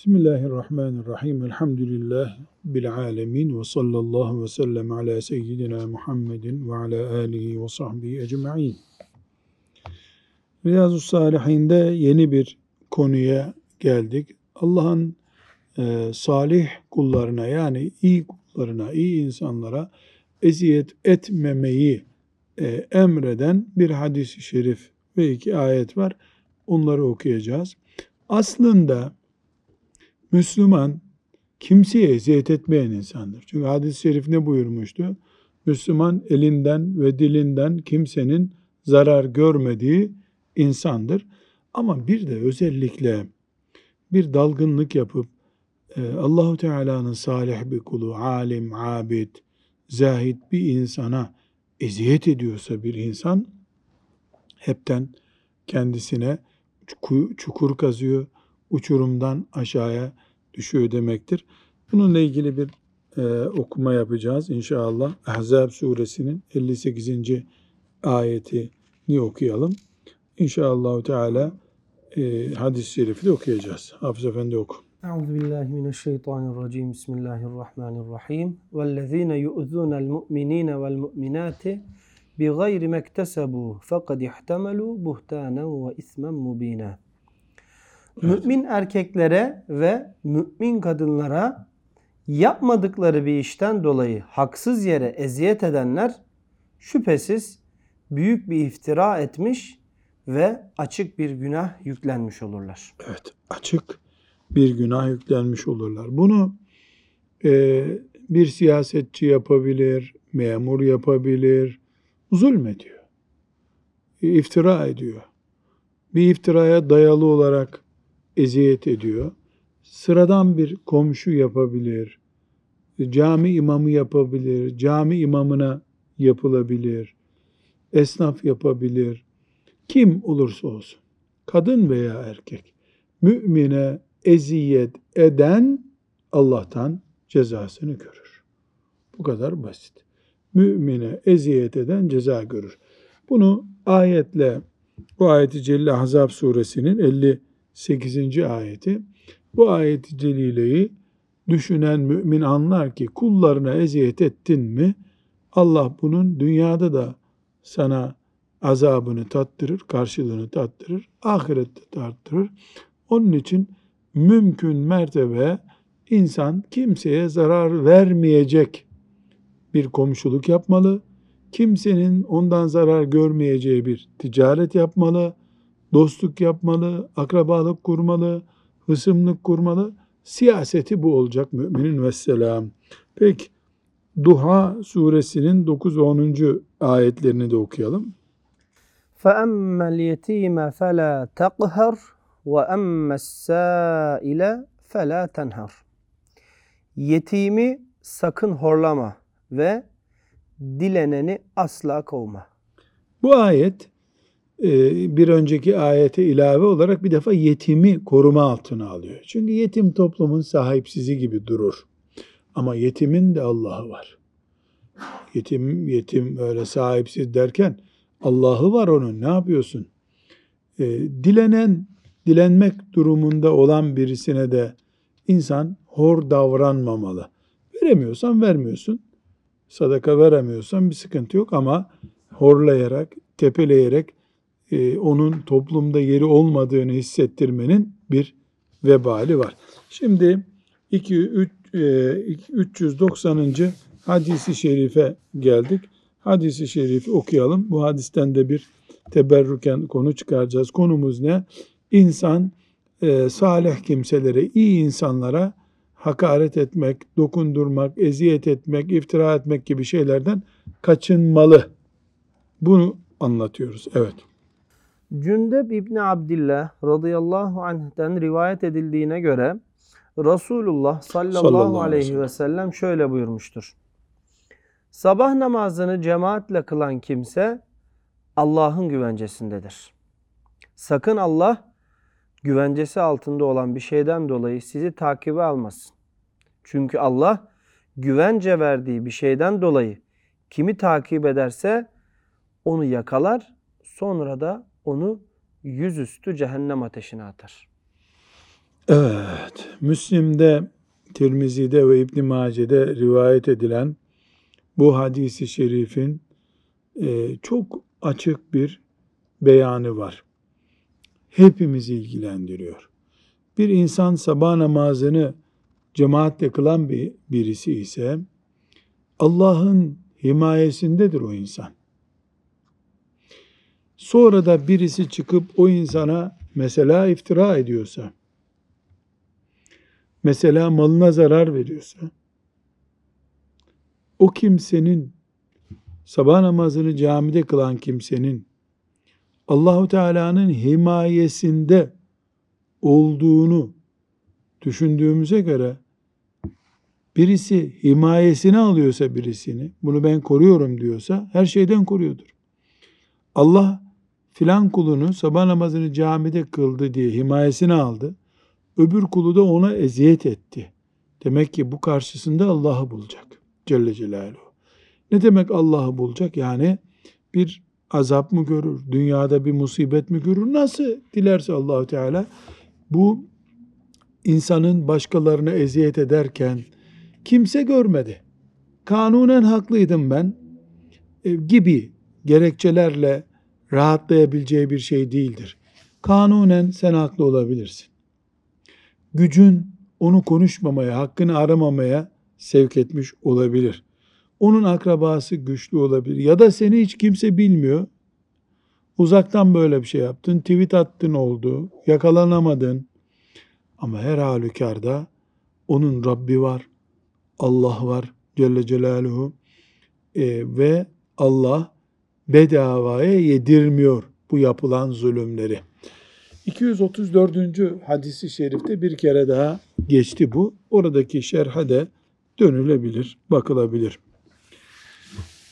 Bismillahirrahmanirrahim. Elhamdülillah bil alemin ve sallallahu ve sellem ala seyyidina Muhammedin ve ala alihi ve sahbihi ecma'in. Riyazu Salihinde yeni bir konuya geldik. Allah'ın e, salih kullarına yani iyi kullarına, iyi insanlara eziyet etmemeyi e, emreden bir hadis-i şerif ve iki ayet var. Onları okuyacağız. Aslında Müslüman kimseye eziyet etmeyen insandır. Çünkü hadis-i şerif ne buyurmuştu? Müslüman elinden ve dilinden kimsenin zarar görmediği insandır. Ama bir de özellikle bir dalgınlık yapıp e, Allahu Teala'nın salih bir kulu, alim, abid, zahid bir insana eziyet ediyorsa bir insan hepten kendisine çukur kazıyor, uçurumdan aşağıya düşüyor demektir. Bununla ilgili bir e, okuma yapacağız inşallah. Ahzab suresinin 58. ayetini okuyalım. İnşallah Teala e, hadis-i şerifi de okuyacağız. Hafız Efendi oku. Euzu billahi mineşşeytanirracim. Bismillahirrahmanirrahim. Vellezine yu'zunel mu'minine vel mu'minati بِغَيْرِ مَكْتَسَبُوا فَقَدْ اِحْتَمَلُوا بُهْتَانًا وَاِثْمًا مُب۪ينًا Mümin erkeklere ve mümin kadınlara yapmadıkları bir işten dolayı haksız yere eziyet edenler şüphesiz büyük bir iftira etmiş ve açık bir günah yüklenmiş olurlar. Evet, açık bir günah yüklenmiş olurlar. Bunu e, bir siyasetçi yapabilir, memur yapabilir, zulmediyor. İftira ediyor. Bir iftiraya dayalı olarak eziyet ediyor. Sıradan bir komşu yapabilir. Cami imamı yapabilir. Cami imamına yapılabilir. Esnaf yapabilir. Kim olursa olsun. Kadın veya erkek. Mümine eziyet eden Allah'tan cezasını görür. Bu kadar basit. Mümine eziyet eden ceza görür. Bunu ayetle bu ayeti Celle Ahzab suresinin 58. ayeti bu ayeti celileyi düşünen mümin anlar ki kullarına eziyet ettin mi Allah bunun dünyada da sana azabını tattırır, karşılığını tattırır, ahirette tattırır. Onun için mümkün mertebe insan kimseye zarar vermeyecek bir komşuluk yapmalı. Kimsenin ondan zarar görmeyeceği bir ticaret yapmalı, dostluk yapmalı, akrabalık kurmalı, hısımlık kurmalı. Siyaseti bu olacak müminin vesselam. Peki Duha suresinin 9 ve 10. ayetlerini de okuyalım. فَأَمَّا الْيَت۪يمَ فَلَا تَقْهَرْ وَأَمَّا السَّائِلَ فَلَا تَنْهَرْ Yetimi sakın horlama ve dileneni asla kovma. Bu ayet e, bir önceki ayete ilave olarak bir defa yetimi koruma altına alıyor. Çünkü yetim toplumun sahipsizi gibi durur. Ama yetimin de Allah'ı var. Yetim yetim öyle sahipsiz derken Allah'ı var onun. Ne yapıyorsun? E, dilenen, dilenmek durumunda olan birisine de insan hor davranmamalı. Veremiyorsan vermiyorsun. Sadaka veremiyorsan bir sıkıntı yok ama horlayarak, tepeleyerek e, onun toplumda yeri olmadığını hissettirmenin bir vebali var. Şimdi 2, 3, e, 390. hadisi şerife geldik. Hadisi şerifi okuyalım. Bu hadisten de bir teberrüken konu çıkaracağız. Konumuz ne? İnsan e, salih kimselere, iyi insanlara hakaret etmek, dokundurmak, eziyet etmek, iftira etmek gibi şeylerden kaçınmalı. Bunu anlatıyoruz. Evet. Cündeb İbni Abdillah radıyallahu anh'ten rivayet edildiğine göre Resulullah sallallahu, sallallahu aleyhi ve sellem şöyle buyurmuştur. Sabah namazını cemaatle kılan kimse Allah'ın güvencesindedir. Sakın Allah güvencesi altında olan bir şeyden dolayı sizi takibe almasın. Çünkü Allah güvence verdiği bir şeyden dolayı kimi takip ederse onu yakalar, sonra da onu yüzüstü cehennem ateşine atar. Evet. Müslim'de, Tirmizi'de ve İbn Mace'de rivayet edilen bu hadisi şerifin e, çok açık bir beyanı var. Hepimizi ilgilendiriyor. Bir insan sabah namazını cemaatle kılan bir birisi ise Allah'ın himayesindedir o insan. Sonra da birisi çıkıp o insana mesela iftira ediyorsa, mesela malına zarar veriyorsa, o kimsenin sabah namazını camide kılan kimsenin Allahu Teala'nın himayesinde olduğunu düşündüğümüze göre birisi himayesine alıyorsa birisini, bunu ben koruyorum diyorsa her şeyden koruyordur. Allah filan kulunu sabah namazını camide kıldı diye himayesine aldı. Öbür kulu da ona eziyet etti. Demek ki bu karşısında Allah'ı bulacak. Celle Celaluhu. Ne demek Allah'ı bulacak? Yani bir azap mı görür? Dünyada bir musibet mi görür? Nasıl dilerse Allahu Teala bu insanın başkalarına eziyet ederken kimse görmedi. Kanunen haklıydım ben e, gibi gerekçelerle rahatlayabileceği bir şey değildir. Kanunen sen haklı olabilirsin. Gücün onu konuşmamaya, hakkını aramamaya sevk etmiş olabilir. Onun akrabası güçlü olabilir. Ya da seni hiç kimse bilmiyor. Uzaktan böyle bir şey yaptın, tweet attın oldu, yakalanamadın. Ama her halükarda onun Rabbi var, Allah var Celle Celaluhu e, ve Allah bedavaya yedirmiyor bu yapılan zulümleri. 234. hadisi şerifte bir kere daha geçti bu. Oradaki şerha de dönülebilir, bakılabilir.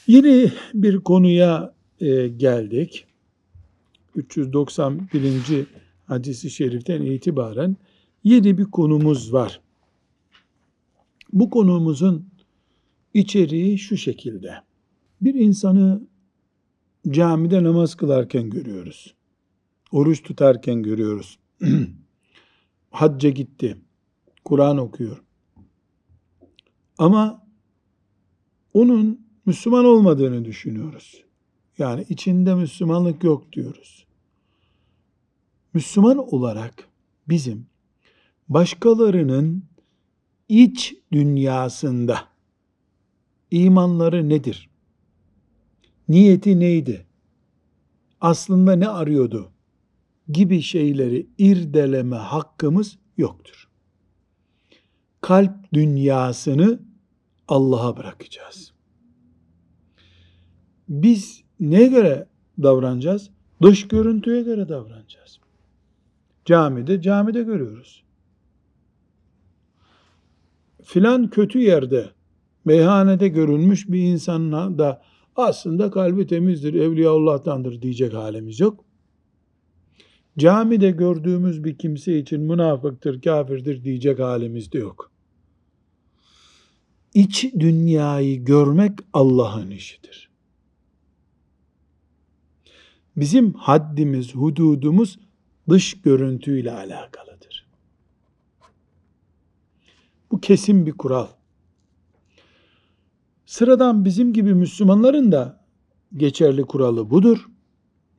Yeni bir konuya e, geldik. 391. hadisi şeriften itibaren yeni bir konumuz var. Bu konumuzun içeriği şu şekilde. Bir insanı camide namaz kılarken görüyoruz. Oruç tutarken görüyoruz. Hacca gitti. Kur'an okuyor. Ama onun Müslüman olmadığını düşünüyoruz. Yani içinde Müslümanlık yok diyoruz. Müslüman olarak bizim başkalarının iç dünyasında imanları nedir? Niyeti neydi? Aslında ne arıyordu? Gibi şeyleri irdeleme hakkımız yoktur. Kalp dünyasını Allah'a bırakacağız. Biz neye göre davranacağız? Dış görüntüye göre davranacağız. Camide, camide görüyoruz. Filan kötü yerde, meyhanede görülmüş bir insanla da aslında kalbi temizdir, Evliyaullah'tandır diyecek halimiz yok. Camide gördüğümüz bir kimse için münafıktır, kafirdir diyecek halimiz de yok. İç dünyayı görmek Allah'ın işidir. Bizim haddimiz, hududumuz dış görüntüyle alakalıdır. Bu kesin bir kural. Sıradan bizim gibi Müslümanların da geçerli kuralı budur.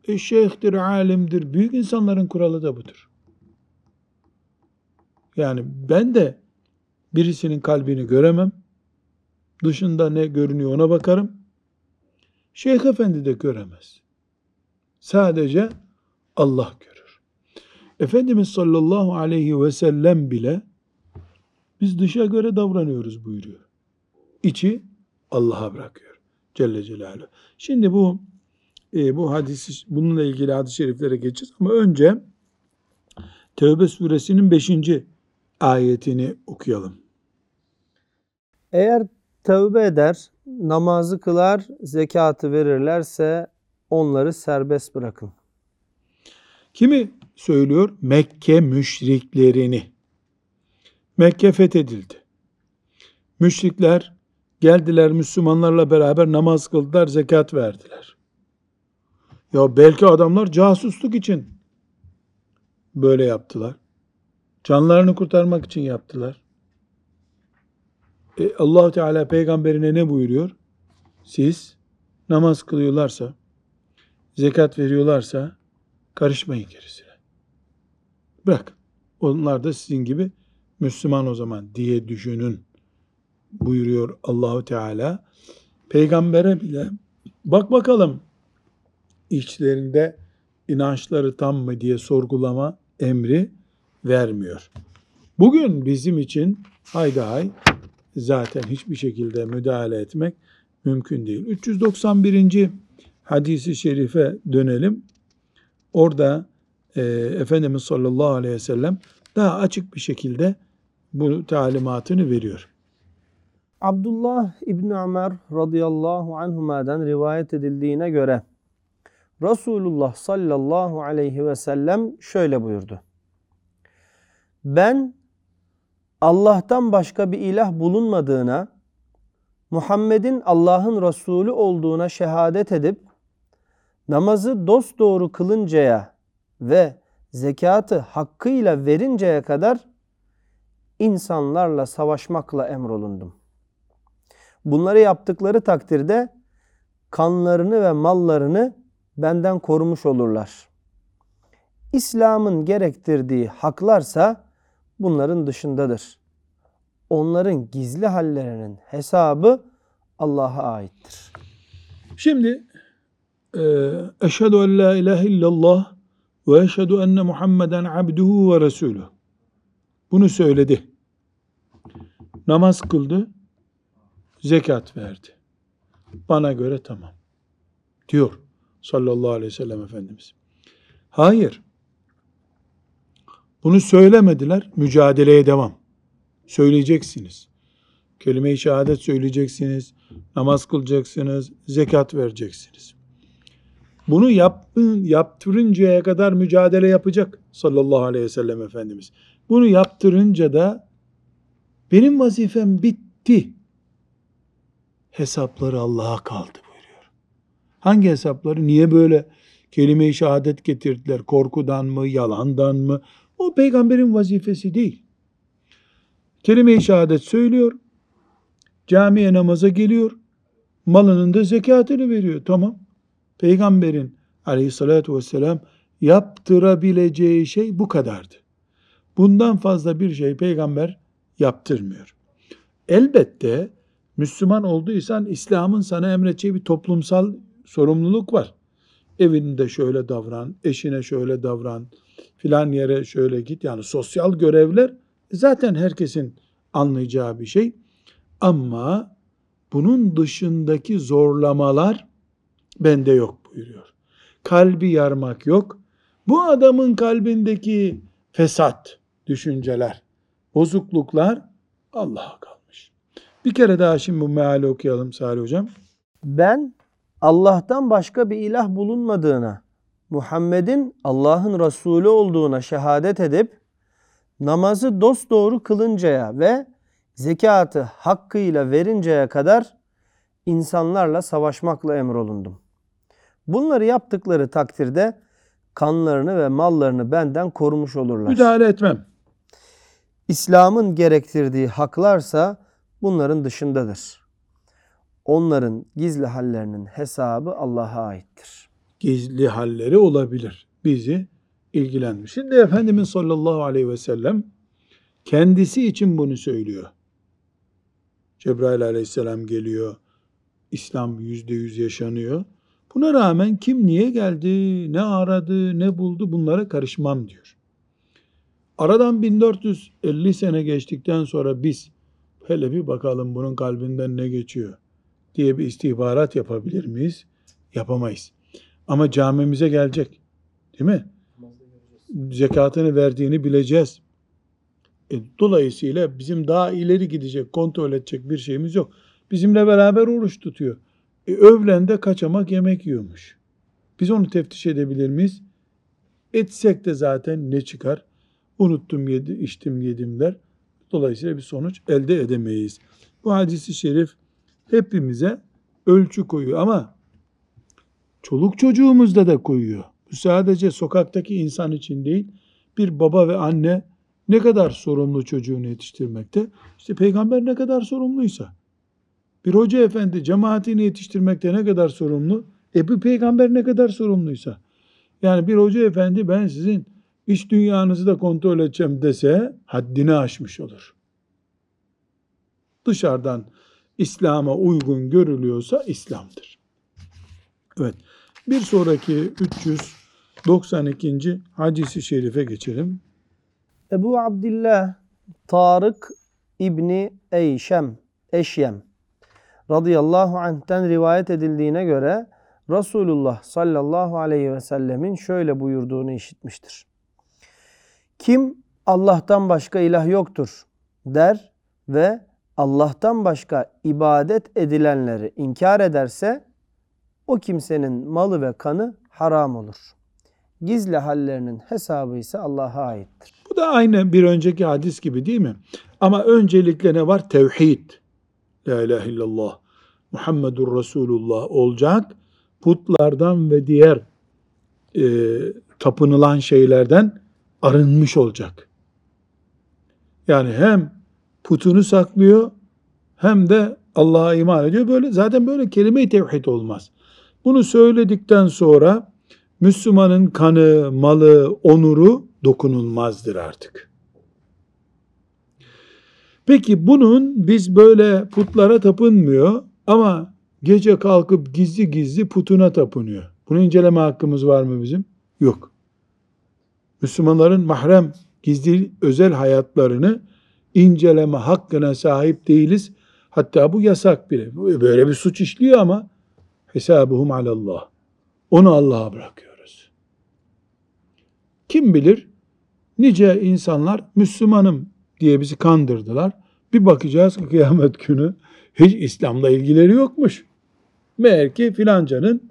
E şeyhtir, alimdir, büyük insanların kuralı da budur. Yani ben de birisinin kalbini göremem. Dışında ne görünüyor ona bakarım. Şeyh efendi de göremez. Sadece Allah görür. Efendimiz sallallahu aleyhi ve sellem bile biz dışa göre davranıyoruz buyuruyor. İçi Allah'a bırakıyor. Celle Celaluhu. Şimdi bu e, bu hadisi bununla ilgili hadis-i şeriflere geçeceğiz ama önce Tevbe suresinin 5. ayetini okuyalım. Eğer tövbe eder, namazı kılar, zekatı verirlerse onları serbest bırakın. Kimi söylüyor? Mekke müşriklerini. Mekke fethedildi. Müşrikler geldiler Müslümanlarla beraber namaz kıldılar, zekat verdiler. Ya belki adamlar casusluk için böyle yaptılar. Canlarını kurtarmak için yaptılar. E, allah Teala peygamberine ne buyuruyor? Siz namaz kılıyorlarsa, zekat veriyorlarsa karışmayın gerisine. Bırak. Onlar da sizin gibi Müslüman o zaman diye düşünün buyuruyor Allahu Teala. Peygambere bile bak bakalım içlerinde inançları tam mı diye sorgulama emri vermiyor. Bugün bizim için hayda hay zaten hiçbir şekilde müdahale etmek mümkün değil. 391. hadisi şerife dönelim. Orada e, Efendimiz sallallahu aleyhi ve sellem daha açık bir şekilde bu talimatını veriyor. Abdullah İbni Ömer radıyallahu anhuma'dan rivayet edildiğine göre Resulullah sallallahu aleyhi ve sellem şöyle buyurdu. Ben Allah'tan başka bir ilah bulunmadığına, Muhammed'in Allah'ın Resulü olduğuna şehadet edip namazı dosdoğru kılıncaya ve zekatı hakkıyla verinceye kadar insanlarla savaşmakla emrolundum. Bunları yaptıkları takdirde kanlarını ve mallarını benden korumuş olurlar. İslam'ın gerektirdiği haklarsa bunların dışındadır. Onların gizli hallerinin hesabı Allah'a aittir. Şimdi e, eşhedü en la ilahe illallah ve eşhedü enne Muhammeden abduhu ve resulü. Bunu söyledi. Namaz kıldı, zekat verdi. Bana göre tamam. Diyor sallallahu aleyhi ve sellem Efendimiz. Hayır. Bunu söylemediler. Mücadeleye devam. Söyleyeceksiniz. Kelime-i şehadet söyleyeceksiniz. Namaz kılacaksınız. Zekat vereceksiniz. Bunu yapın, yaptırıncaya kadar mücadele yapacak sallallahu aleyhi ve sellem Efendimiz. Bunu yaptırınca da benim vazifem bitti. Hesapları Allah'a kaldı buyuruyor. Hangi hesapları? Niye böyle kelime-i şehadet getirdiler? Korkudan mı, yalandan mı? O peygamberin vazifesi değil. Kelime-i şehadet söylüyor. Camiye namaza geliyor. Malının da zekatını veriyor. Tamam. Peygamberin aleyhissalatü vesselam yaptırabileceği şey bu kadardı. Bundan fazla bir şey peygamber yaptırmıyor. Elbette Müslüman olduysan İslam'ın sana emredeceği bir toplumsal sorumluluk var. Evinde şöyle davran, eşine şöyle davran, filan yere şöyle git. Yani sosyal görevler zaten herkesin anlayacağı bir şey. Ama bunun dışındaki zorlamalar bende yok buyuruyor. Kalbi yarmak yok. Bu adamın kalbindeki fesat, düşünceler, bozukluklar Allah'a kalmış. Bir kere daha şimdi bu meali okuyalım Salih Hocam. Ben Allah'tan başka bir ilah bulunmadığına, Muhammed'in Allah'ın Resulü olduğuna şehadet edip namazı dosdoğru kılıncaya ve zekatı hakkıyla verinceye kadar insanlarla savaşmakla emrolundum. Bunları yaptıkları takdirde kanlarını ve mallarını benden korumuş olurlar. Müdahale etmem. İslam'ın gerektirdiği haklarsa bunların dışındadır. Onların gizli hallerinin hesabı Allah'a aittir. Gizli halleri olabilir. Bizi ilgilenmiş. Şimdi Efendimiz sallallahu aleyhi ve sellem kendisi için bunu söylüyor. Cebrail aleyhisselam geliyor. İslam yüzde yüz yaşanıyor. Buna rağmen kim niye geldi, ne aradı, ne buldu bunlara karışmam diyor. Aradan 1450 sene geçtikten sonra biz hele bir bakalım bunun kalbinden ne geçiyor diye bir istihbarat yapabilir miyiz? Yapamayız. Ama camimize gelecek. Değil mi? Zekatını verdiğini bileceğiz. E, dolayısıyla bizim daha ileri gidecek, kontrol edecek bir şeyimiz yok. Bizimle beraber oruç tutuyor. E, övlende kaçamak yemek yiyormuş. Biz onu teftiş edebilir miyiz? Etsek de zaten ne çıkar? Unuttum yedi, içtim yedim der. Dolayısıyla bir sonuç elde edemeyiz. Bu hadisi şerif hepimize ölçü koyuyor ama çoluk çocuğumuzda da koyuyor. Bu sadece sokaktaki insan için değil, bir baba ve anne ne kadar sorumlu çocuğunu yetiştirmekte? İşte peygamber ne kadar sorumluysa. Bir hoca efendi cemaatini yetiştirmekte ne kadar sorumlu? E bu peygamber ne kadar sorumluysa. Yani bir hoca efendi ben sizin iş dünyanızı da kontrol edeceğim dese haddini aşmış olur. Dışarıdan İslam'a uygun görülüyorsa İslam'dır. Evet. Bir sonraki 392. hadisi şerife geçelim. Ebu Abdillah Tarık İbni Eyşem, Eşyem radıyallahu anh'ten rivayet edildiğine göre Resulullah sallallahu aleyhi ve sellemin şöyle buyurduğunu işitmiştir. Kim Allah'tan başka ilah yoktur der ve Allah'tan başka ibadet edilenleri inkar ederse o kimsenin malı ve kanı haram olur. Gizli hallerinin hesabı ise Allah'a aittir. Bu da aynı bir önceki hadis gibi değil mi? Ama öncelikle ne var? Tevhid. La ilahe illallah. Muhammedur Resulullah olacak. Putlardan ve diğer e, tapınılan şeylerden arınmış olacak. Yani hem putunu saklıyor hem de Allah'a iman ediyor. Böyle zaten böyle kelime-i tevhid olmaz. Bunu söyledikten sonra Müslümanın kanı, malı, onuru dokunulmazdır artık. Peki bunun biz böyle putlara tapınmıyor ama gece kalkıp gizli gizli putuna tapınıyor. Bunu inceleme hakkımız var mı bizim? Yok. Müslümanların mahrem, gizli, özel hayatlarını inceleme hakkına sahip değiliz. Hatta bu yasak bile. Böyle bir suç işliyor ama hesabuhum alallah. Onu Allah'a bırakıyoruz. Kim bilir nice insanlar Müslümanım diye bizi kandırdılar. Bir bakacağız ki kıyamet günü hiç İslam'la ilgileri yokmuş. Meğer ki filancanın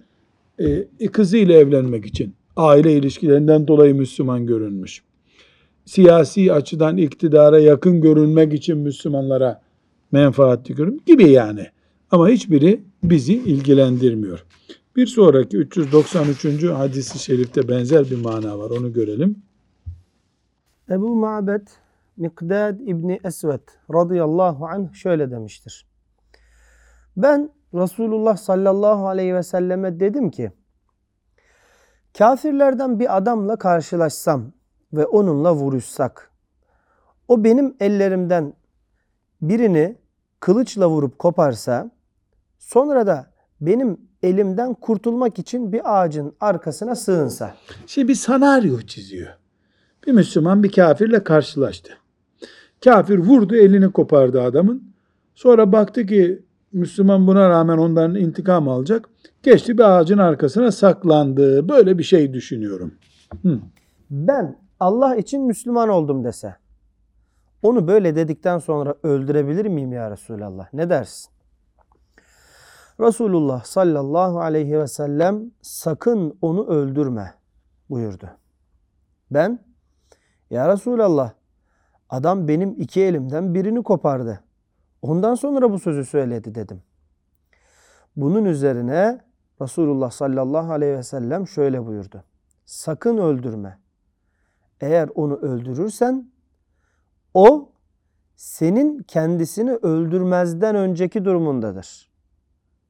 e, kızıyla evlenmek için aile ilişkilerinden dolayı Müslüman görünmüş. Siyasi açıdan iktidara yakın görünmek için Müslümanlara menfaatli görün gibi yani. Ama hiçbiri bizi ilgilendirmiyor. Bir sonraki 393. hadisi şerifte benzer bir mana var. Onu görelim. Ebu Ma'bed Mikdad İbni Esved radıyallahu anh şöyle demiştir. Ben Resulullah sallallahu aleyhi ve selleme dedim ki kafirlerden bir adamla karşılaşsam ve onunla vuruşsak o benim ellerimden birini kılıçla vurup koparsa sonra da benim elimden kurtulmak için bir ağacın arkasına sığınsa. Şimdi bir senaryo çiziyor. Bir Müslüman bir kafirle karşılaştı. Kafir vurdu elini kopardı adamın. Sonra baktı ki Müslüman buna rağmen ondan intikam alacak. Geçti bir ağacın arkasına saklandı. Böyle bir şey düşünüyorum. Hı. Ben Allah için Müslüman oldum dese. Onu böyle dedikten sonra öldürebilir miyim ya Resulallah? Ne dersin? Resulullah sallallahu aleyhi ve sellem sakın onu öldürme buyurdu. Ben ya Resulallah adam benim iki elimden birini kopardı. Ondan sonra bu sözü söyledi dedim. Bunun üzerine Resulullah sallallahu aleyhi ve sellem şöyle buyurdu. Sakın öldürme. Eğer onu öldürürsen o senin kendisini öldürmezden önceki durumundadır.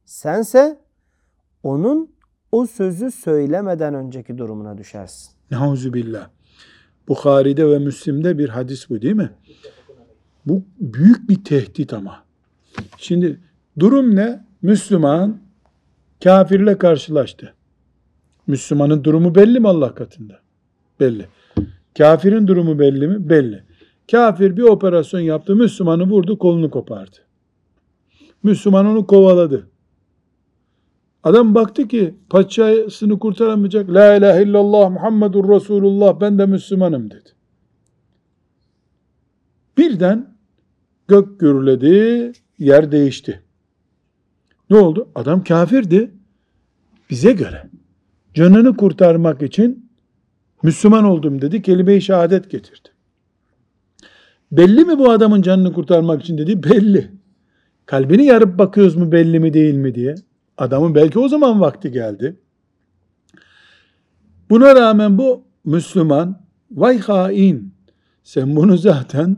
Sense onun o sözü söylemeden önceki durumuna düşersin. Neuzu billah. Bukhari'de ve Müslim'de bir hadis bu değil mi? Bu büyük bir tehdit ama. Şimdi durum ne? Müslüman kafirle karşılaştı. Müslümanın durumu belli mi Allah katında? Belli. Kafirin durumu belli mi? Belli. Kafir bir operasyon yaptı. Müslümanı vurdu, kolunu kopardı. Müslüman onu kovaladı. Adam baktı ki paçasını kurtaramayacak. La ilahe illallah Muhammedur Resulullah ben de Müslümanım dedi. Birden gök gürledi, yer değişti. Ne oldu? Adam kafirdi. Bize göre. Canını kurtarmak için Müslüman oldum dedi. Kelime-i şehadet getirdi. Belli mi bu adamın canını kurtarmak için dedi? Belli. Kalbini yarıp bakıyoruz mu belli mi değil mi diye. Adamın belki o zaman vakti geldi. Buna rağmen bu Müslüman vay hain Sen bunu zaten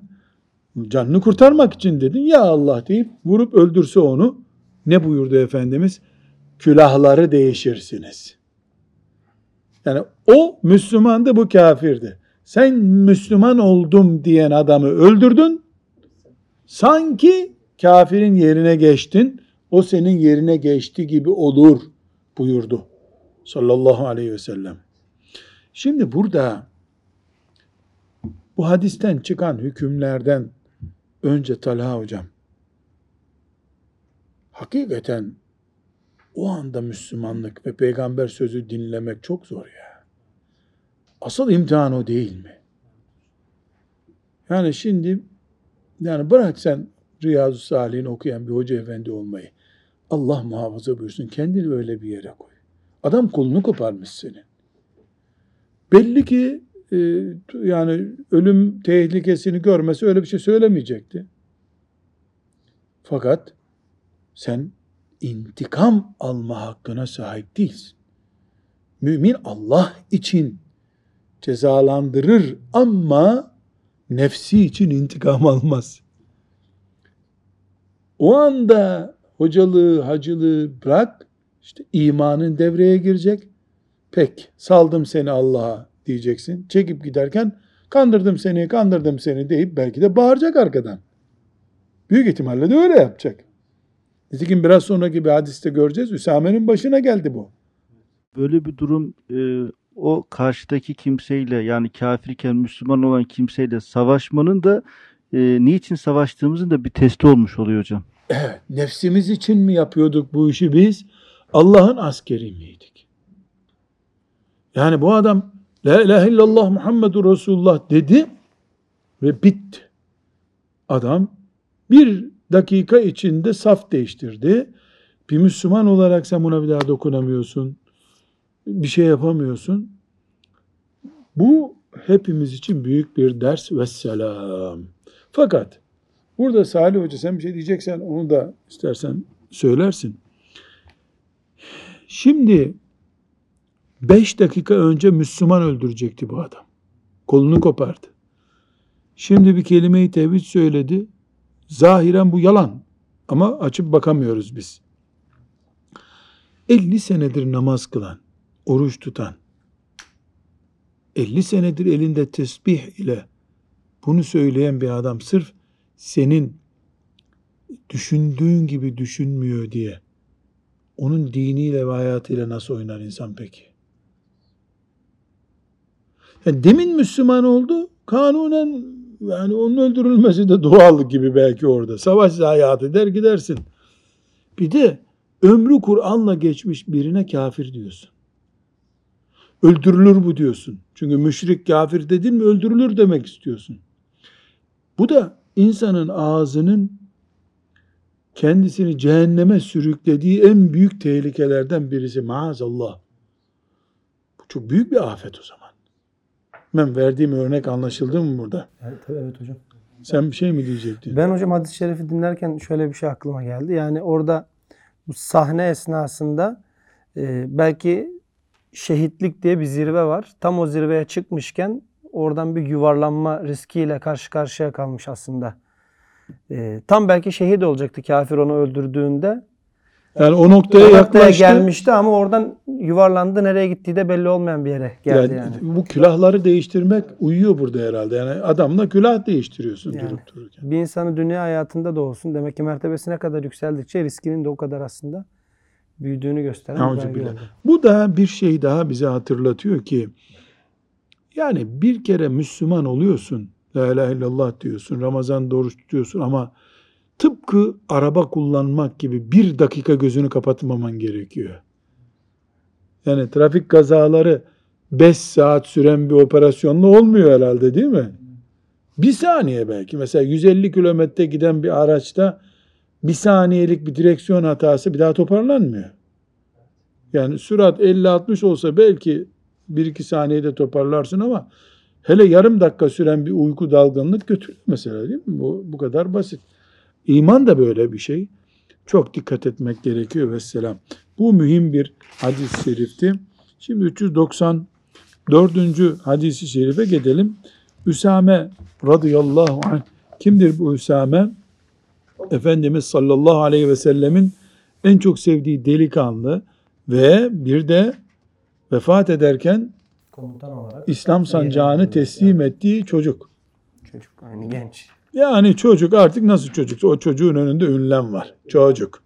canını kurtarmak için dedin. Ya Allah deyip vurup öldürse onu. Ne buyurdu Efendimiz? Külahları değişirsiniz. Yani o Müslümandı bu kafirdi. Sen Müslüman oldum diyen adamı öldürdün. Sanki kafirin yerine geçtin. O senin yerine geçti gibi olur buyurdu. Sallallahu aleyhi ve sellem. Şimdi burada bu hadisten çıkan hükümlerden önce Talha hocam hakikaten o anda Müslümanlık ve peygamber sözü dinlemek çok zor ya. Asıl imtihan o değil mi? Yani şimdi yani bırak sen Riyazu Salih'in okuyan bir hoca efendi olmayı. Allah muhafaza buyursun. Kendini öyle bir yere koy. Adam kolunu koparmış senin. Belli ki yani ölüm tehlikesini görmesi öyle bir şey söylemeyecekti. Fakat sen intikam alma hakkına sahip değilsin. Mümin Allah için cezalandırır ama nefsi için intikam almaz. O anda hocalığı, hacılığı bırak, işte imanın devreye girecek. Pek saldım seni Allah'a diyeceksin. Çekip giderken kandırdım seni, kandırdım seni deyip belki de bağıracak arkadan. Büyük ihtimalle de öyle yapacak. Nitekim biraz sonraki bir hadiste göreceğiz. Üsame'nin başına geldi bu. Böyle bir durum e, o karşıdaki kimseyle yani kafirken Müslüman olan kimseyle savaşmanın da e, niçin savaştığımızın da bir testi olmuş oluyor hocam. Evet, nefsimiz için mi yapıyorduk bu işi biz? Allah'ın askeri miydik? Yani bu adam La ilahe illallah Muhammedur Resulullah dedi ve bitti. Adam bir dakika içinde saf değiştirdi. Bir Müslüman olarak sen buna bir daha dokunamıyorsun. Bir şey yapamıyorsun. Bu hepimiz için büyük bir ders ve selam. Fakat burada Salih Hoca sen bir şey diyeceksen onu da istersen söylersin. Şimdi beş dakika önce Müslüman öldürecekti bu adam. Kolunu kopardı. Şimdi bir kelime-i tevhid söyledi. Zahiren bu yalan. Ama açıp bakamıyoruz biz. 50 senedir namaz kılan, oruç tutan, 50 senedir elinde tesbih ile bunu söyleyen bir adam sırf senin düşündüğün gibi düşünmüyor diye onun diniyle ve hayatıyla nasıl oynar insan peki? Yani demin Müslüman oldu, kanunen yani onun öldürülmesi de doğal gibi belki orada. Savaş hayatı der gidersin. Bir de ömrü Kur'an'la geçmiş birine kafir diyorsun. Öldürülür bu diyorsun. Çünkü müşrik kafir dedin mi öldürülür demek istiyorsun. Bu da insanın ağzının kendisini cehenneme sürüklediği en büyük tehlikelerden birisi maazallah. Bu çok büyük bir afet o zaman. Ben verdiğim örnek anlaşıldı mı burada? Evet, evet hocam. Sen bir şey mi diyecektin? Ben hocam hadis-i şerifi dinlerken şöyle bir şey aklıma geldi. Yani orada bu sahne esnasında e, belki şehitlik diye bir zirve var. Tam o zirveye çıkmışken oradan bir yuvarlanma riskiyle karşı karşıya kalmış aslında. E, tam belki şehit olacaktı kafir onu öldürdüğünde. Yani o noktaya O noktaya yaklaştı. gelmişti ama oradan yuvarlandı. Nereye gittiği de belli olmayan bir yere geldi Yani yani. Bu külahları değiştirmek uyuyor burada herhalde. Yani adamla külah değiştiriyorsun Yani. durup dururken. Bir insanın dünya hayatında da olsun. Demek ki mertebesine kadar yükseldikçe riskinin de o kadar aslında büyüdüğünü gösteren bir oldu. Bu da bir şey daha bize hatırlatıyor ki yani bir kere Müslüman oluyorsun. La ilahe illallah diyorsun. Ramazan oruç tutuyorsun ama tıpkı araba kullanmak gibi bir dakika gözünü kapatmaman gerekiyor. Yani trafik kazaları 5 saat süren bir operasyonla olmuyor herhalde değil mi? Bir saniye belki. Mesela 150 kilometre giden bir araçta bir saniyelik bir direksiyon hatası bir daha toparlanmıyor. Yani sürat 50-60 olsa belki 1-2 saniyede toparlarsın ama hele yarım dakika süren bir uyku dalgınlık götürür mesela değil mi? Bu, bu kadar basit. İman da böyle bir şey. Çok dikkat etmek gerekiyor vesselam. Bu mühim bir hadis-i şerifti. Şimdi 394. hadisi şerife gidelim. Üsame radıyallahu anh kimdir bu Üsame? Efendimiz sallallahu aleyhi ve sellemin en çok sevdiği delikanlı ve bir de vefat ederken Komutan olarak. İslam sancağını teslim ettiği çocuk. Çocuk aynı genç. Yani çocuk artık nasıl çocuksa o çocuğun önünde ünlem var. Çocuk.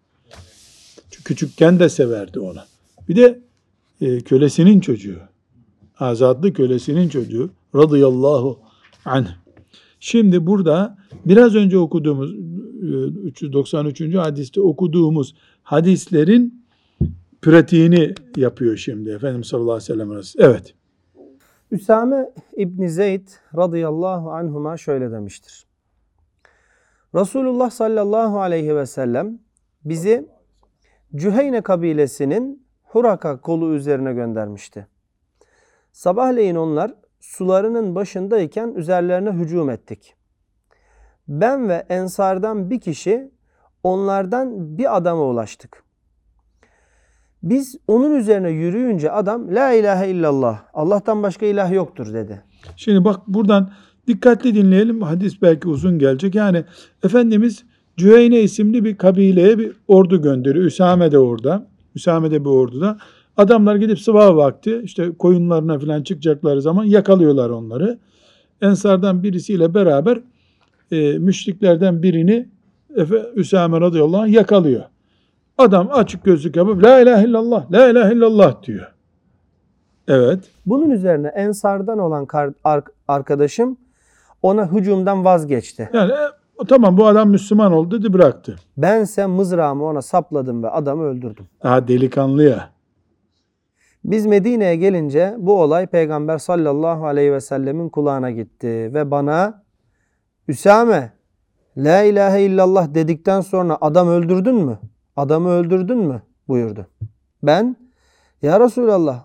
Küçükken de severdi onu. Bir de e, kölesinin çocuğu. Azadlı kölesinin çocuğu. Radıyallahu anh. Şimdi burada biraz önce okuduğumuz e, 393. hadiste okuduğumuz hadislerin pratiğini yapıyor şimdi Efendimiz sallallahu aleyhi ve sellem. arası. Evet. Üsame İbni Zeyd radıyallahu anhuma şöyle demiştir. Resulullah sallallahu aleyhi ve sellem bizi Cüheyne kabilesinin Huraka kolu üzerine göndermişti. Sabahleyin onlar sularının başındayken üzerlerine hücum ettik. Ben ve ensardan bir kişi onlardan bir adama ulaştık. Biz onun üzerine yürüyünce adam la ilahe illallah Allah'tan başka ilah yoktur dedi. Şimdi bak buradan dikkatli dinleyelim. Hadis belki uzun gelecek. Yani Efendimiz Cüheyne isimli bir kabileye bir ordu gönderiyor. Üsame de orada. Üsame de bir orduda. Adamlar gidip sabah vakti işte koyunlarına falan çıkacakları zaman yakalıyorlar onları. Ensardan birisiyle beraber e, müşriklerden birini Efe, Üsame radıyallahu anh yakalıyor. Adam açık gözlük yapıp la ilahe illallah, la ilahe illallah diyor. Evet. Bunun üzerine ensardan olan arkadaşım ona hücumdan vazgeçti. Yani e, tamam bu adam Müslüman oldu dedi bıraktı. Bense mızrağımı ona sapladım ve adamı öldürdüm. Daha delikanlı ya. Biz Medine'ye gelince bu olay Peygamber sallallahu aleyhi ve sellemin kulağına gitti ve bana Üsame la ilahe illallah dedikten sonra adam öldürdün mü? Adamı öldürdün mü? buyurdu. Ben ya Resulallah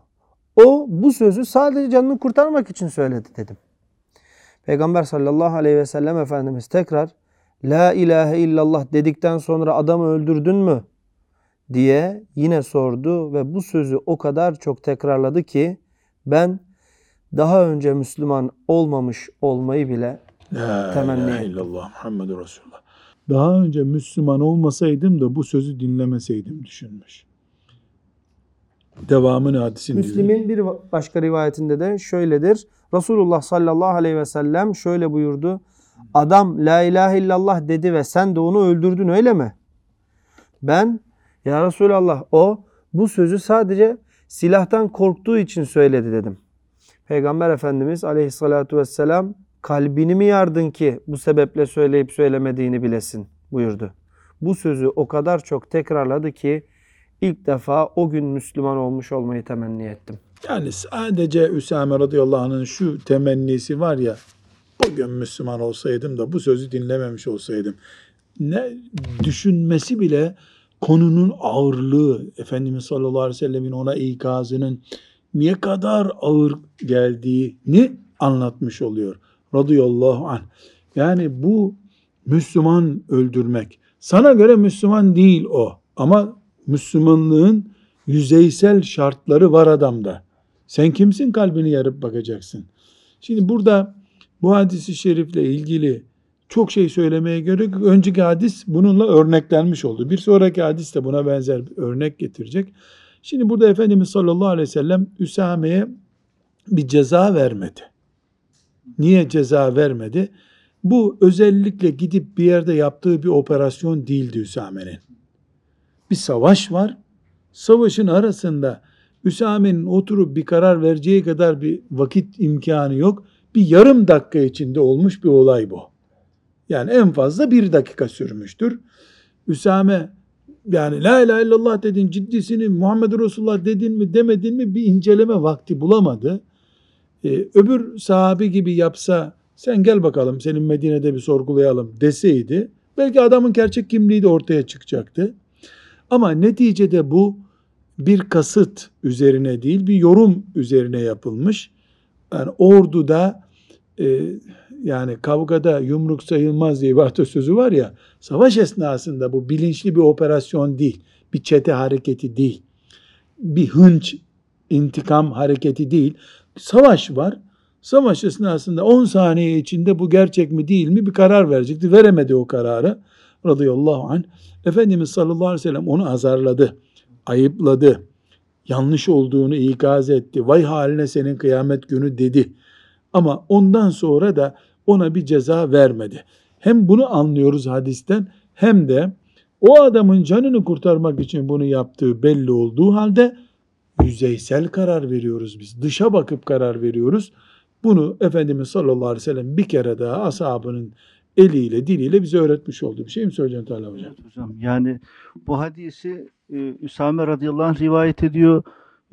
o bu sözü sadece canını kurtarmak için söyledi dedim. Peygamber sallallahu aleyhi ve sellem Efendimiz tekrar La ilahe illallah dedikten sonra adamı öldürdün mü? diye yine sordu ve bu sözü o kadar çok tekrarladı ki ben daha önce Müslüman olmamış olmayı bile La Temenni ilahe illallah Muhammedur Resulullah. Daha önce Müslüman olmasaydım da bu sözü dinlemeseydim düşünmüş. Devamını hadisin diyor. Müslim'in bir başka rivayetinde de şöyledir. Resulullah sallallahu aleyhi ve sellem şöyle buyurdu. Adam la ilahe illallah dedi ve sen de onu öldürdün öyle mi? Ben ya Resulallah o bu sözü sadece silahtan korktuğu için söyledi dedim. Peygamber Efendimiz aleyhissalatu vesselam kalbini mi yardın ki bu sebeple söyleyip söylemediğini bilesin buyurdu. Bu sözü o kadar çok tekrarladı ki ilk defa o gün Müslüman olmuş olmayı temenni ettim. Yani sadece Üsame radıyallahu anh'ın şu temennisi var ya bugün Müslüman olsaydım da bu sözü dinlememiş olsaydım. Ne düşünmesi bile konunun ağırlığı, Efendimiz sallallahu aleyhi ve sellemin ona ikazının ne kadar ağır geldiğini anlatmış oluyor. Radıyallahu anh. Yani bu Müslüman öldürmek. Sana göre Müslüman değil o. Ama Müslümanlığın yüzeysel şartları var adamda. Sen kimsin kalbini yarıp bakacaksın. Şimdi burada bu hadisi şerifle ilgili çok şey söylemeye gerek yok. Önceki hadis bununla örneklenmiş oldu. Bir sonraki hadis de buna benzer bir örnek getirecek. Şimdi burada Efendimiz sallallahu aleyhi ve sellem Üsame'ye bir ceza vermedi. Niye ceza vermedi? Bu özellikle gidip bir yerde yaptığı bir operasyon değildi Üsame'nin. Bir savaş var. Savaşın arasında Üsame'nin oturup bir karar vereceği kadar bir vakit imkanı yok. Bir yarım dakika içinde olmuş bir olay bu. Yani en fazla bir dakika sürmüştür. Üsame yani la ilahe illallah dedin ciddisini Muhammed Resulullah dedin mi demedin mi bir inceleme vakti bulamadı. Ee, öbür sahabi gibi yapsa sen gel bakalım senin Medine'de bir sorgulayalım deseydi belki adamın gerçek kimliği de ortaya çıkacaktı. Ama neticede bu bir kasıt üzerine değil bir yorum üzerine yapılmış. Yani orduda e, yani kavgada yumruk sayılmaz diye bir atasözü var ya savaş esnasında bu bilinçli bir operasyon değil. Bir çete hareketi değil. Bir hınç intikam hareketi değil. Savaş var. Savaş esnasında 10 saniye içinde bu gerçek mi değil mi bir karar verecekti. Veremedi o kararı radıyallahu anh. Efendimiz sallallahu aleyhi ve sellem onu azarladı, ayıpladı, yanlış olduğunu ikaz etti. Vay haline senin kıyamet günü dedi. Ama ondan sonra da ona bir ceza vermedi. Hem bunu anlıyoruz hadisten hem de o adamın canını kurtarmak için bunu yaptığı belli olduğu halde yüzeysel karar veriyoruz biz. Dışa bakıp karar veriyoruz. Bunu Efendimiz sallallahu aleyhi ve sellem bir kere daha ashabının eliyle diliyle bize öğretmiş oldu. Bir şey mi söyleyeceksin Talha Hocam? Evet hocam. Yani bu hadisi e, Üsame radıyallahu anh rivayet ediyor.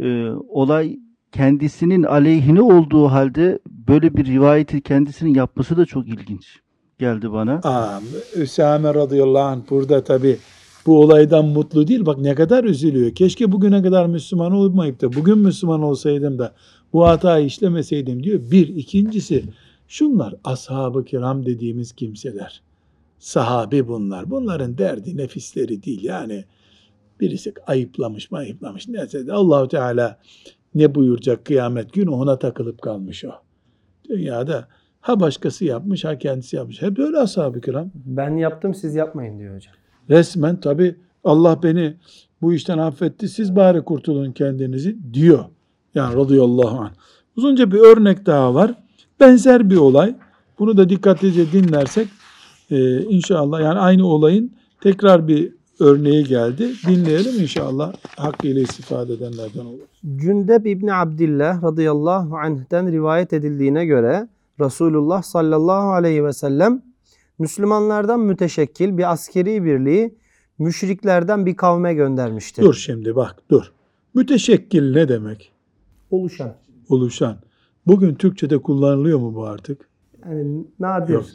E, olay kendisinin aleyhine olduğu halde böyle bir rivayeti kendisinin yapması da çok ilginç geldi bana. Aa, Üsame radıyallahu anh burada tabi bu olaydan mutlu değil. Bak ne kadar üzülüyor. Keşke bugüne kadar Müslüman olmayıp da bugün Müslüman olsaydım da bu hatayı işlemeseydim diyor. Bir. ikincisi şunlar ashab-ı kiram dediğimiz kimseler. Sahabi bunlar. Bunların derdi nefisleri değil. Yani birisi ayıplamış mı ayıplamış. Neyse de Allahu Teala ne buyuracak kıyamet günü ona takılıp kalmış o. Dünyada ha başkası yapmış ha kendisi yapmış. Hep öyle ashab-ı kiram. Ben yaptım siz yapmayın diyor hocam. Resmen tabi Allah beni bu işten affetti siz bari kurtulun kendinizi diyor. Yani radıyallahu anh. Uzunca bir örnek daha var. Benzer bir olay. Bunu da dikkatlice dinlersek e, inşallah yani aynı olayın tekrar bir örneği geldi. Dinleyelim inşallah hakkıyla istifade edenlerden olur. Cündeb İbni Abdillah radıyallahu anh'ten rivayet edildiğine göre Resulullah sallallahu aleyhi ve sellem Müslümanlardan müteşekkil bir askeri birliği müşriklerden bir kavme göndermiştir. Dur şimdi bak dur. Müteşekkil ne demek? Oluşan. Oluşan. Bugün Türkçe'de kullanılıyor mu bu artık? Yani nadir. Yok.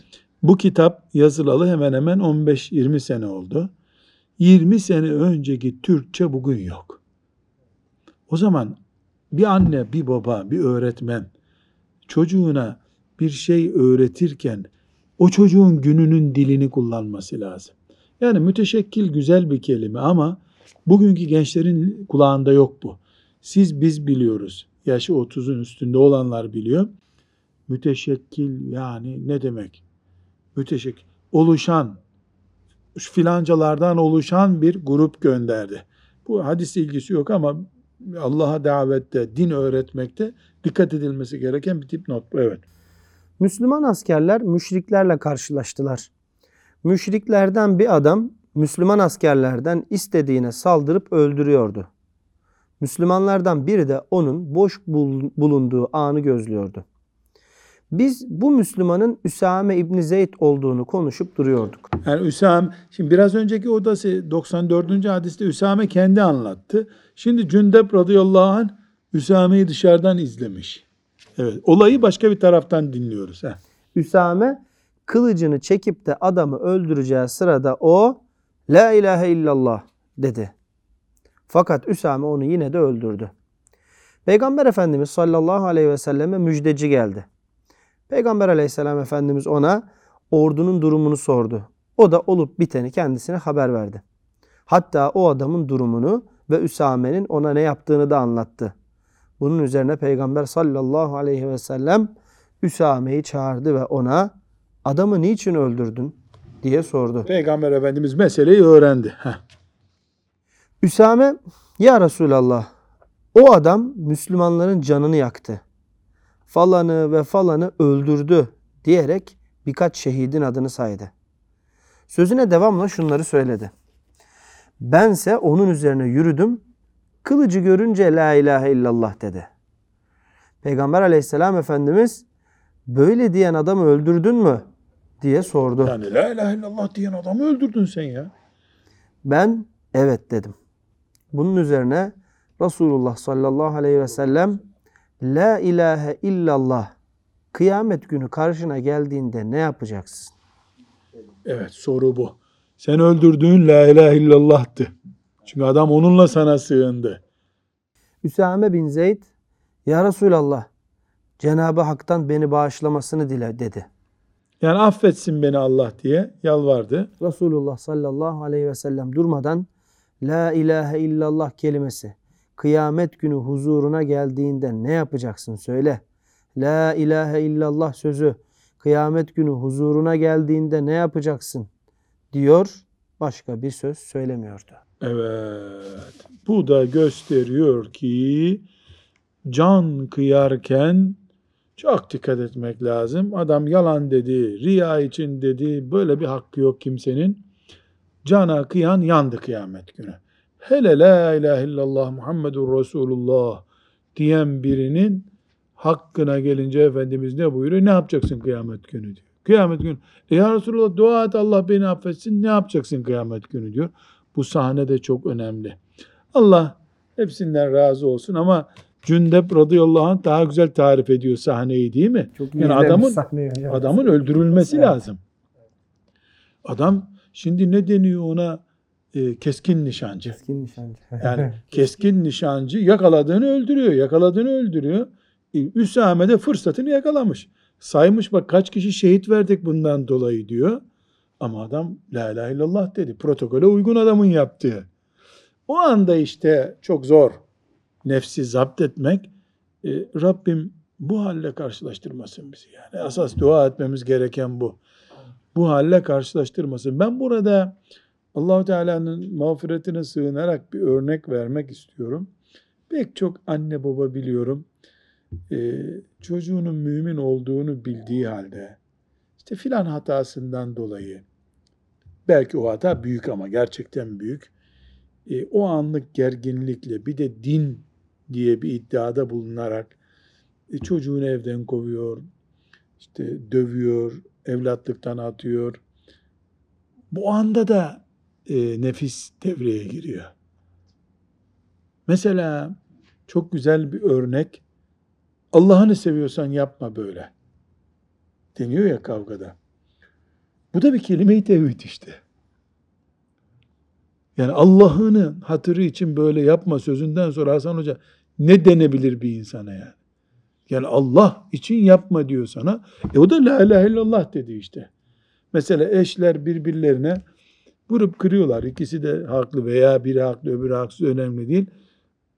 Bu kitap yazılalı hemen hemen 15-20 sene oldu. 20 sene önceki Türkçe bugün yok. O zaman bir anne, bir baba, bir öğretmen çocuğuna bir şey öğretirken o çocuğun gününün dilini kullanması lazım. Yani müteşekkil güzel bir kelime ama bugünkü gençlerin kulağında yok bu. Siz biz biliyoruz. Yaşı 30'un üstünde olanlar biliyor. Müteşekkil yani ne demek? Müteşekkil. Oluşan, filancalardan oluşan bir grup gönderdi. Bu hadis ilgisi yok ama Allah'a davette, din öğretmekte dikkat edilmesi gereken bir tip not bu. Evet. Müslüman askerler müşriklerle karşılaştılar. Müşriklerden bir adam Müslüman askerlerden istediğine saldırıp öldürüyordu. Müslümanlardan biri de onun boş bulunduğu anı gözlüyordu. Biz bu Müslümanın Üsame İbni Zeyd olduğunu konuşup duruyorduk. Yani Üsame, şimdi biraz önceki odası 94. hadiste Üsame kendi anlattı. Şimdi Cündep radıyallahu anh Üsame'yi dışarıdan izlemiş. Evet, olayı başka bir taraftan dinliyoruz. Heh. Üsame kılıcını çekip de adamı öldüreceği sırada o La ilahe illallah dedi. Fakat Üsame onu yine de öldürdü. Peygamber Efendimiz sallallahu aleyhi ve selleme müjdeci geldi. Peygamber aleyhisselam Efendimiz ona ordunun durumunu sordu. O da olup biteni kendisine haber verdi. Hatta o adamın durumunu ve Üsame'nin ona ne yaptığını da anlattı. Bunun üzerine Peygamber sallallahu aleyhi ve sellem Üsame'yi çağırdı ve ona adamı niçin öldürdün diye sordu. Peygamber Efendimiz meseleyi öğrendi. Heh. Üsame ya Resulallah o adam Müslümanların canını yaktı. Falanı ve falanı öldürdü diyerek birkaç şehidin adını saydı. Sözüne devamla şunları söyledi. Bense onun üzerine yürüdüm. Kılıcı görünce la ilahe illallah dedi. Peygamber aleyhisselam efendimiz böyle diyen adamı öldürdün mü diye sordu. Yani la ilahe illallah diyen adamı öldürdün sen ya. Ben evet dedim. Bunun üzerine Resulullah sallallahu aleyhi ve sellem La ilahe illallah kıyamet günü karşına geldiğinde ne yapacaksın? Evet soru bu. Sen öldürdüğün la ilahe illallah'tı. Çünkü adam onunla sana sığındı. Üsame bin Zeyd Ya Resulallah Cenab-ı Hak'tan beni bağışlamasını dile dedi. Yani affetsin beni Allah diye yalvardı. Resulullah sallallahu aleyhi ve sellem durmadan La ilahe illallah kelimesi kıyamet günü huzuruna geldiğinde ne yapacaksın söyle. La ilahe illallah sözü kıyamet günü huzuruna geldiğinde ne yapacaksın diyor başka bir söz söylemiyordu. Evet. Bu da gösteriyor ki can kıyarken çok dikkat etmek lazım. Adam yalan dedi, riya için dedi. Böyle bir hakkı yok kimsenin. Cana kıyan yandı kıyamet günü. Hele la ilahe illallah Muhammedur Resulullah diyen birinin hakkına gelince Efendimiz ne buyuruyor? Ne yapacaksın kıyamet günü diyor. Kıyamet günü. E ya Resulullah dua et Allah beni affetsin. Ne yapacaksın kıyamet günü diyor. Bu sahne de çok önemli. Allah hepsinden razı olsun ama Cündep radıyallahu anh daha güzel tarif ediyor sahneyi değil mi? Çok Yani adamın adamın adamın öldürülmesi Evet. lazım. Adam şimdi ne deniyor ona? Ee, keskin nişancı. keskin nişancı. Yani keskin nişancı yakaladığını öldürüyor. Yakaladığını öldürüyor. E, Üsame de fırsatını yakalamış. Saymış bak kaç kişi şehit verdik bundan dolayı diyor. Ama adam la ilahe illallah dedi. Protokole uygun adamın yaptığı. O anda işte çok zor nefsi zapt etmek. E, Rabbim bu halle karşılaştırmasın bizi. Yani asas dua etmemiz gereken bu. Bu halle karşılaştırmasın. Ben burada Allahu Teala'nın mağfiretine sığınarak bir örnek vermek istiyorum. Pek çok anne baba biliyorum. e, çocuğunun mümin olduğunu bildiği halde işte filan hatasından dolayı belki o hata büyük ama gerçekten büyük. E, o anlık gerginlikle bir de din diye bir iddiada bulunarak e, çocuğunu evden kovuyor, işte dövüyor, evlatlıktan atıyor. Bu anda da e, nefis devreye giriyor. Mesela çok güzel bir örnek. Allah'ını seviyorsan yapma böyle. Deniyor ya kavgada. Bu da bir kelime-i tevhid işte. Yani Allah'ını hatırı için böyle yapma sözünden sonra Hasan Hoca ne denebilir bir insana yani? Yani Allah için yapma diyor sana. E o da la ilahe illallah dedi işte. Mesela eşler birbirlerine vurup kırıyorlar. İkisi de haklı veya biri haklı öbürü haksız önemli değil.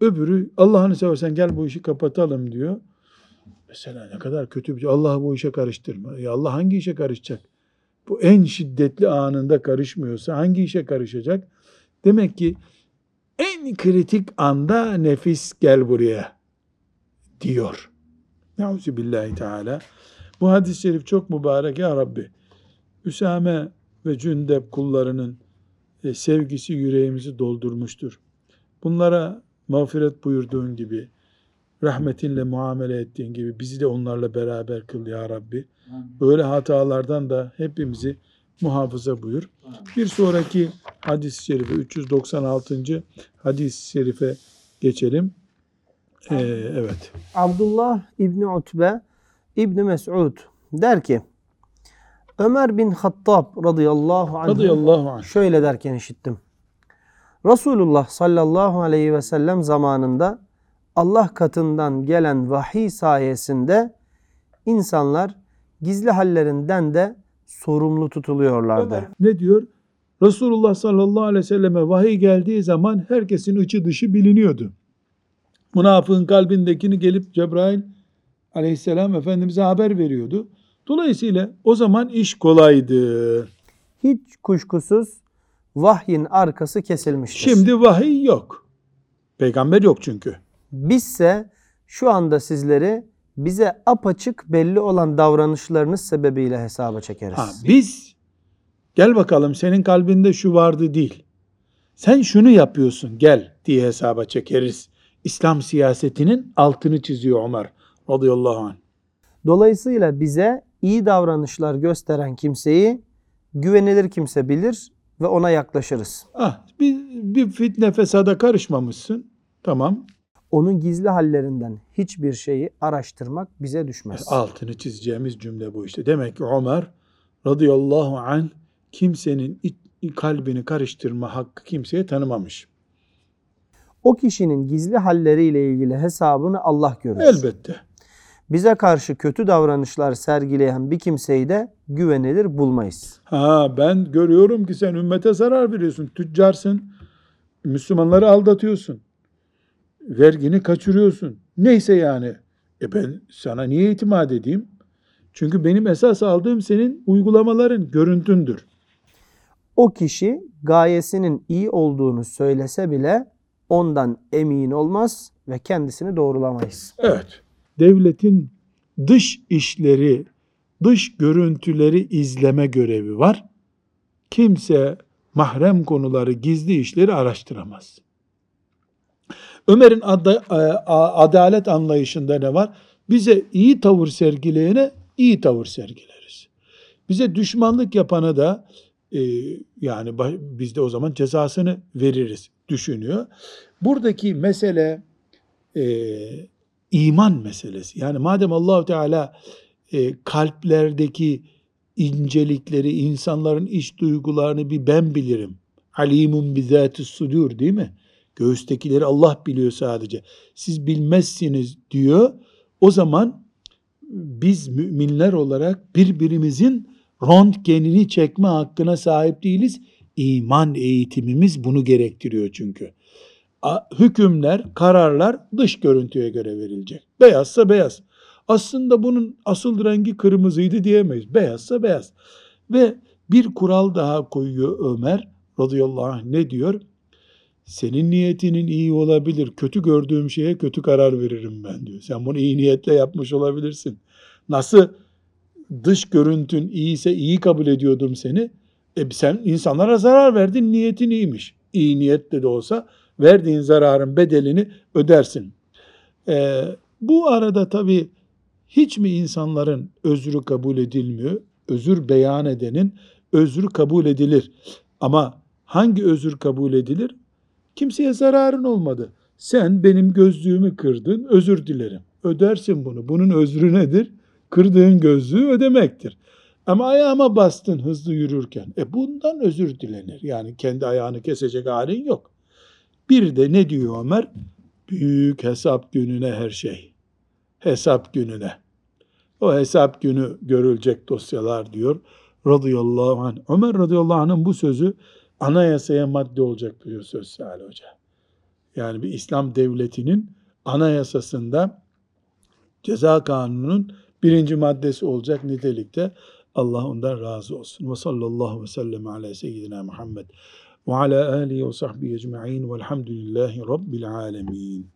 Öbürü Allah'ını seversen gel bu işi kapatalım diyor. Mesela ne kadar kötü bir şey. Allah bu işe karıştırma. Ya Allah hangi işe karışacak? Bu en şiddetli anında karışmıyorsa hangi işe karışacak? Demek ki en kritik anda nefis gel buraya diyor. Nauzu billahi teala. Bu hadis-i şerif çok mübarek ya Rabbi. Üsame ve Cündep kullarının e, sevgisi yüreğimizi doldurmuştur. Bunlara mağfiret buyurduğun gibi, rahmetinle muamele ettiğin gibi bizi de onlarla beraber kıl ya Rabbi. Böyle hatalardan da hepimizi muhafaza buyur. Bir sonraki hadis-i şerife 396. hadis-i şerife geçelim. Ee, evet. Abdullah İbni Utbe İbni Mes'ud der ki Ömer bin Hattab radıyallahu anh Radıyallahu anh. şöyle derken işittim. Resulullah sallallahu aleyhi ve sellem zamanında Allah katından gelen vahiy sayesinde insanlar gizli hallerinden de sorumlu tutuluyorlardı. Ne diyor? Resulullah sallallahu aleyhi ve selleme vahiy geldiği zaman herkesin içi dışı biliniyordu. Münafığın kalbindekini gelip Cebrail aleyhisselam Efendimiz'e haber veriyordu. Dolayısıyla o zaman iş kolaydı. Hiç kuşkusuz vahyin arkası kesilmiştir. Şimdi vahiy yok. Peygamber yok çünkü. Bizse şu anda sizleri bize apaçık belli olan davranışlarınız sebebiyle hesaba çekeriz. Ha, biz gel bakalım senin kalbinde şu vardı değil. Sen şunu yapıyorsun gel diye hesaba çekeriz. İslam siyasetinin altını çiziyor Ömer radıyallahu anh. Dolayısıyla bize iyi davranışlar gösteren kimseyi güvenilir kimse bilir ve ona yaklaşırız. Ah, bir, bir fitne fesada karışmamışsın. Tamam. Onun gizli hallerinden hiçbir şeyi araştırmak bize düşmez. Altını çizeceğimiz cümle bu işte. Demek ki Ömer radıyallahu anh kimsenin kalbini karıştırma hakkı kimseye tanımamış. O kişinin gizli halleriyle ilgili hesabını Allah görür. Elbette. Bize karşı kötü davranışlar sergileyen bir kimseyi de güvenilir bulmayız. Ha ben görüyorum ki sen ümmete zarar veriyorsun. Tüccarsın. Müslümanları aldatıyorsun. Vergini kaçırıyorsun. Neyse yani. E ben sana niye itimat edeyim? Çünkü benim esas aldığım senin uygulamaların, görüntündür. O kişi gayesinin iyi olduğunu söylese bile ondan emin olmaz ve kendisini doğrulamayız. Evet. Devletin dış işleri, dış görüntüleri izleme görevi var. Kimse mahrem konuları, gizli işleri araştıramaz. Ömer'in ada- a- adalet anlayışında ne var? Bize iyi tavır sergileyene iyi tavır sergileriz. Bize düşmanlık yapana da e, yani biz de o zaman cezasını veririz düşünüyor. Buradaki mesele e, iman meselesi. Yani madem Allahu Teala e, kalplerdeki incelikleri, insanların iç duygularını bir ben bilirim. Alimun bizatis sudur değil mi? Göğüstekileri Allah biliyor sadece. Siz bilmezsiniz diyor. O zaman biz müminler olarak birbirimizin röntgenini çekme hakkına sahip değiliz. İman eğitimimiz bunu gerektiriyor çünkü. Hükümler, kararlar dış görüntüye göre verilecek. Beyazsa beyaz. Aslında bunun asıl rengi kırmızıydı diyemeyiz. Beyazsa beyaz. Ve bir kural daha koyuyor Ömer radıyallahu anh ne diyor? Senin niyetinin iyi olabilir. Kötü gördüğüm şeye kötü karar veririm ben diyor. Sen bunu iyi niyetle yapmış olabilirsin. Nasıl dış görüntün iyiyse iyi kabul ediyordum seni. E sen insanlara zarar verdin niyetin iyiymiş. İyi niyetle de olsa verdiğin zararın bedelini ödersin. E, bu arada tabii hiç mi insanların özrü kabul edilmiyor? Özür beyan edenin özrü kabul edilir. Ama hangi özür kabul edilir? Kimseye zararın olmadı. Sen benim gözlüğümü kırdın, özür dilerim. Ödersin bunu. Bunun özrü nedir? Kırdığın gözlüğü ödemektir. Ama ayağıma bastın hızlı yürürken. E bundan özür dilenir. Yani kendi ayağını kesecek halin yok. Bir de ne diyor Ömer? Büyük hesap gününe her şey. Hesap gününe. O hesap günü görülecek dosyalar diyor. Radıyallahu anh. Ömer radıyallahu anh'ın bu sözü anayasaya madde olacak diyor söz Salih Hoca. Yani bir İslam devletinin anayasasında ceza kanununun birinci maddesi olacak nitelikte. Allah ondan razı olsun. Ve sallallahu ve sellem ala seyyidina Muhammed ve ala alihi ve sahbihi ecma'in velhamdülillahi rabbil alemin.